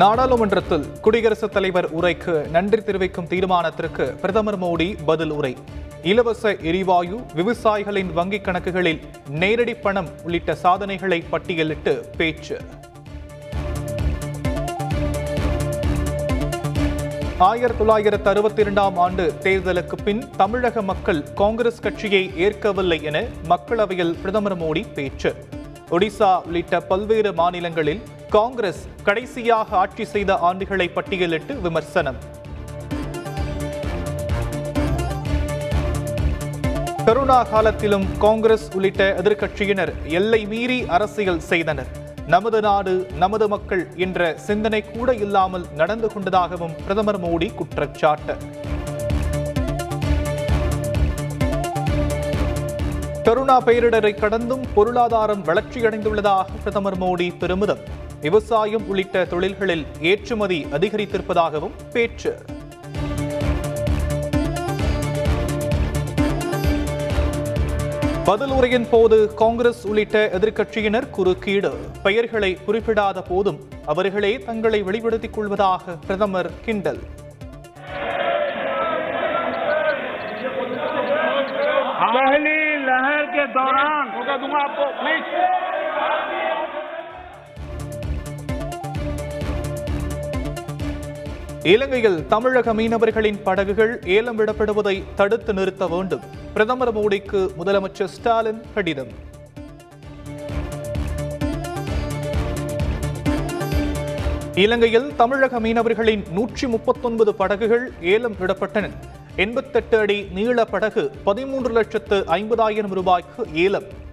நாடாளுமன்றத்தில் குடியரசுத் தலைவர் உரைக்கு நன்றி தெரிவிக்கும் தீர்மானத்திற்கு பிரதமர் மோடி பதில் உரை. இலவச எரிவாயு விவசாயிகளின் வங்கிக் கணக்குகளில் நேரடி பணம் உள்ளிட்ட சாதனைகளை பட்டியலிட்டு பேச்சு. ஆயிரத்தி தொள்ளாயிரத்து அறுபத்தி இரண்டாம் ஆண்டு தேர்தலுக்கு பின் தமிழக மக்கள் காங்கிரஸ் கட்சியை ஏற்கவில்லை என மக்களவையில் பிரதமர் மோடி பேச்சு. ஒடிசா உள்ளிட்ட பல்வேறு மாநிலங்களில் காங்கிரஸ் கடைசியாக ஆட்சி செய்த ஆண்டுகளை பட்டியலிட்டு விமர்சனம். கருணா காலத்திலும் காங்கிரஸ் உள்ளிட்ட எதிர்க்கட்சியினர் எல்லை மீறி அரசியல் செய்தனர். நமது நாடு நமது மக்கள் என்ற சிந்தனை கூட இல்லாமல் நடந்து கொண்டதாகவும் பிரதமர் மோடி குற்றச்சாட்டு. கருணா பேரிடரை கடந்தும் பொருளாதாரம் வளர்ச்சியடைந்துள்ளதாக பிரதமர் மோடி பெருமிதம். விவசாயம் உள்ளிட்ட தொழில்களில் ஏற்றுமதி அதிகரித்திருப்பதாகவும் பேச்சு பதில் உரையின் போது காங்கிரஸ் உள்ளிட்ட எதிர்க்கட்சியினர் குறுக்கீடு பெயர்களை குறிப்பிடாத போதும் அவர்களே தங்களை வெளிப்படுத்திக் கொள்வதாக பிரதமர் கிண்டல் पहली लहर के दौरान मौका दूंगा आपको இலங்கையில் தமிழக மீனவர்களின் படகுகள் ஏலம் விடப்படுவதை தடுத்து நிறுத்த வேண்டும். பிரதமர் மோடிக்கு முதலமைச்சர் ஸ்டாலின் கடிதம். இலங்கையில் தமிழக மீனவர்களின் நூற்றி முப்பத்தொன்பது படகுகள் ஏலம் விடப்பட்டன. எண்பத்தெட்டு அடி நீள படகு பதிமூன்று லட்சத்து ஐம்பதாயிரம் ரூபாய்க்கு ஏலம்.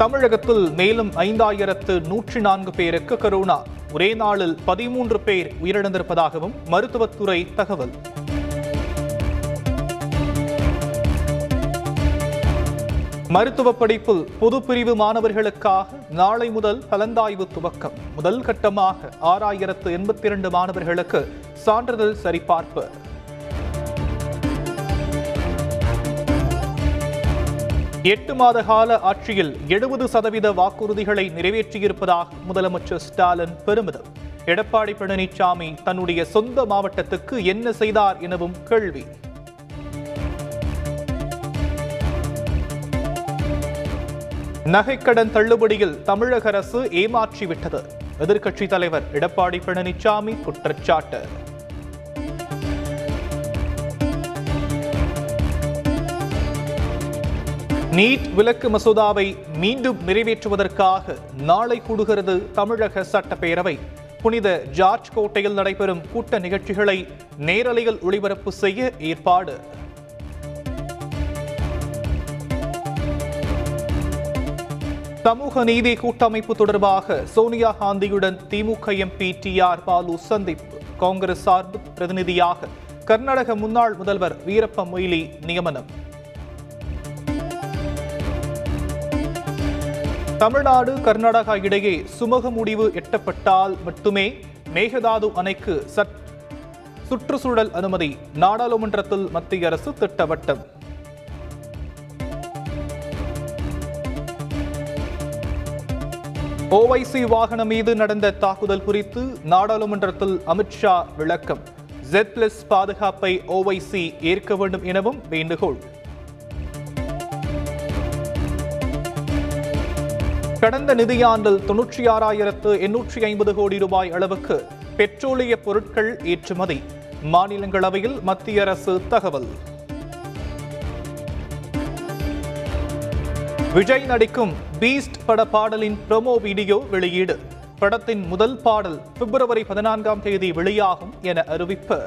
தமிழகத்தில் மேலும் ஐந்தாயிரத்து நூற்றி நான்கு பேருக்கு கரோனா. ஒரே நாளில் பதிமூன்று பேர் உயிரிழந்திருப்பதாகவும் மருத்துவத்துறை தகவல். மருத்துவ படிப்பில் பொது பிரிவு மாணவர்களுக்காக நாளை முதல் கலந்தாய்வு துவக்கம். முதல் கட்டமாக ஆறாயிரத்து எண்பத்தி இரண்டு மாணவர்களுக்கு சான்றிதழ் சரிபார்ப்பு. எட்டு மாத கால ஆட்சியில் எழுபது சதவீத வாக்குறுதிகளை நிறைவேற்றியிருப்பதாக முதலமைச்சர் ஸ்டாலின் பெருமிதம். எடப்பாடி பழனிசாமி தன்னுடைய சொந்த மாவட்டத்துக்கு என்ன செய்தார் எனவும் கேள்வி. நகைக்கடன் தள்ளுபடியில் தமிழக அரசு ஏமாற்றிவிட்டது. எதிர்க்கட்சித் தலைவர் எடப்பாடி பழனிசாமி குற்றச்சாட்டு. நீட் விலக்கு மசோதாவை மீண்டும் நிறைவேற்றுவதற்காக நாளை கூடுகிறது தமிழக சட்டப்பேரவை. புனித ஜார்ஜ் கோட்டையில் நடைபெறும் கூட்ட நிகழ்ச்சிகளை நேரலையில் ஒளிபரப்பு செய்ய ஏற்பாடு. சமூக நீதி கூட்டமைப்பு தொடர்பாக Sonia காந்தியுடன் DMK MP T R Baalu சந்திப்பு. காங்கிரஸ் சார்பு பிரதிநிதியாக கர்நாடக முன்னாள் முதல்வர் வீரப்ப மொய்லி நியமனம். தமிழ்நாடு கர்நாடகா இடையே சுமூக முடிவு எட்டப்பட்டால் மட்டுமே மேகதாது அணைக்கு சட் சுற்றுச்சூழல் அனுமதி நாடாளுமன்றத்தில் மத்திய அரசு திட்டவட்டம். ஓவைசி வாகனம் மீது நடந்த தாக்குதல் குறித்து நாடாளுமன்றத்தில் அமித்ஷா விளக்கம். ஜெட் பிளஸ் பாதுகாப்பை ஓவைசி ஏற்க வேண்டும் எனவும் வேண்டுகோள். கடந்த நிதியாண்டில் தொன்னூற்றி ஆறாயிரத்து எண்ணூற்றி ஐம்பது கோடி ரூபாய் அளவுக்கு பெட்ரோலிய பொருட்கள் ஏற்றுமதி. மாநிலங்களவையில் மத்திய அரசு தகவல். விஜய் நடிக்கும் பீஸ்ட் பட பாடலின் ப்ரோமோ வீடியோ வெளியீடு. படத்தின் முதல் பாடல் பிப்ரவரி பதினான்காம் தேதி வெளியாகும் என அறிவிப்பு.